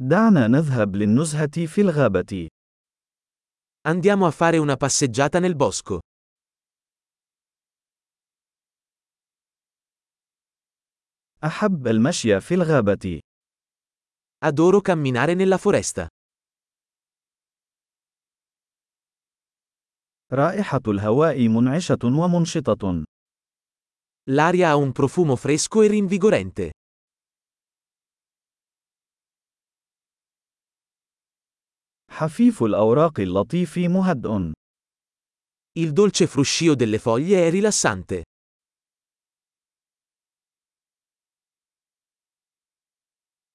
دعنا نذهب للنزهة في الغابة. Andiamo a fare una passeggiata nel bosco. أحب المشي في الغابة. Adoro camminare nella foresta. رائحة الهواء منعشة ومنشطة. L'aria ha un profumo fresco e rinvigorente. حفيف الأوراق اللطيف مهدئ. Il dolce fruscio delle foglie è rilassante.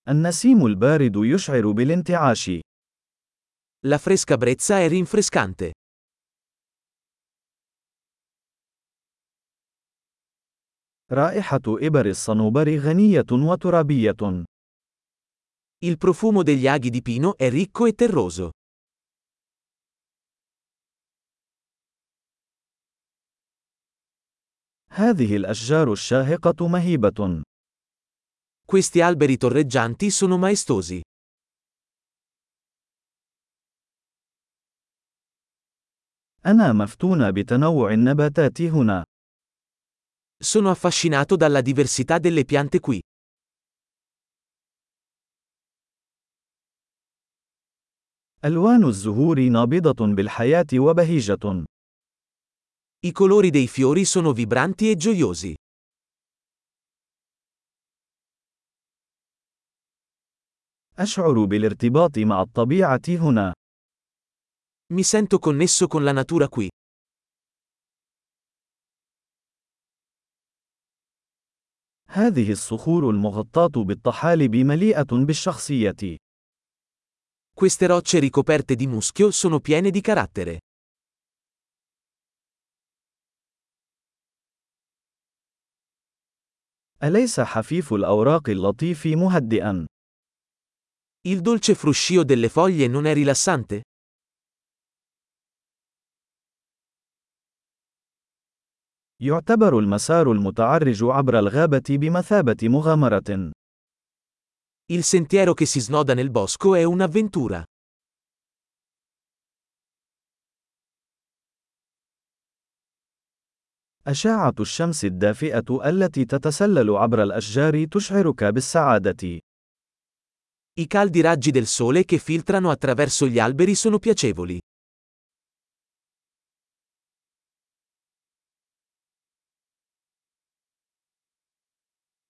النسيم البارد يشعر بالانتعاش. La fresca brezza è rinfrescante. رائحة إبر الصنوبر غنية وترابية. Il profumo degli aghi di pino è ricco e terroso. هذه الأشجار الشاهقة مهيبة. Questi alberi torreggianti sono maestosi. أنا مفتون بتنوع النباتات هنا. Sono affascinato dalla diversità delle piante qui. ألوان الزهور نابضة بالحياة وبهيجة. I colori dei fiori sono vibranti e gioiosi. أشعر بالارتباط مع الطبيعة هنا. Mi sento connesso con la natura qui. هذه الصخور المغطاة بالطحالب مليئة بالشخصية. Queste rocce ricoperte di muschio sono piene di carattere. أليس حفيف الأوراق اللطيف مهدئا؟ Il dolce fruscio delle foglie non è rilassante? يعتبر المسار المتعرج عبر الغابة بمثابة مغامرة. Il sentiero che si snoda nel bosco è un'avventura. أشعة الشمس الدافئة التي تتسلل عبر الأشجار تشعرك بالسعادة. I caldi raggi del sole che filtrano attraverso gli alberi sono piacevoli.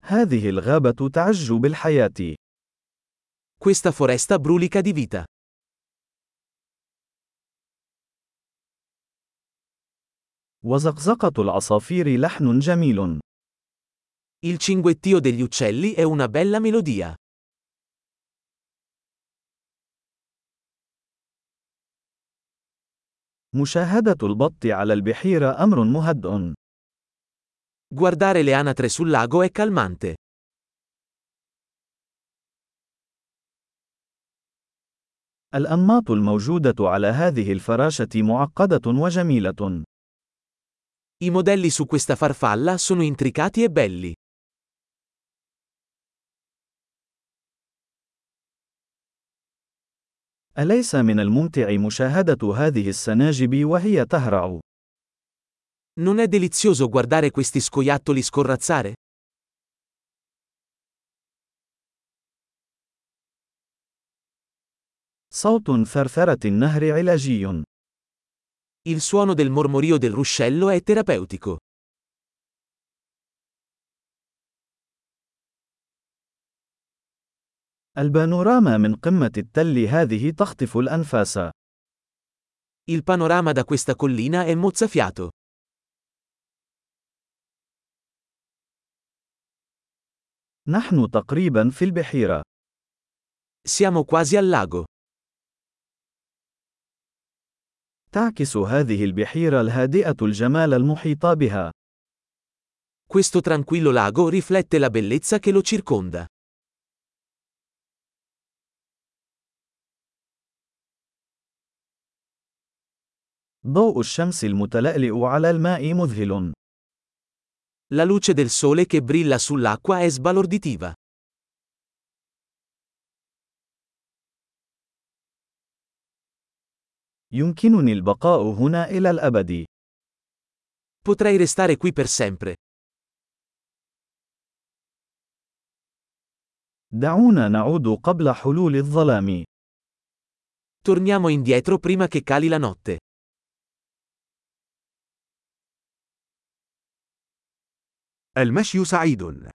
هذه الغابة تعج بالحياة. Questa foresta brulica di vita. وزقزقة العصافير لحن جميل. Il cinguettio degli uccelli è una bella melodia. مشاهدة البط على البحيرة أمر مهدئ. Guardare le anatre sul lago è calmante. الأنماط الموجودة على هذه الفراشة معقدة وجميلة. I modelli su questa farfalla sono intricati e belli. أليس من الممتع مشاهدة هذه السناجب وهي تهرع؟ Non è delizioso guardare questi scoiattoli scorrazzare? صوت ثرثرة النهر علاجي. Il suono del mormorio del ruscello è terapeutico. البانوراما من قمة التل هذه تخطف الأنفاس. Il panorama da questa collina è mozzafiato. نحن تقريبا في البحيرة. Siamo quasi al lago. تعكس هذه البحيرة الهادئة الجمال المحيط بها. Questo tranquillo lago riflette la bellezza che lo circonda. ضوء الشمس المتلألئ على الماء مذهل. La luce del sole che brilla sull'acqua è sbalorditiva. يمكنني البقاء هنا إلى الأبد. Potrei restare qui per sempre. دعونا نعود قبل حلول الظلام. Torniamo indietro prima che cali la notte. المشي سعيد.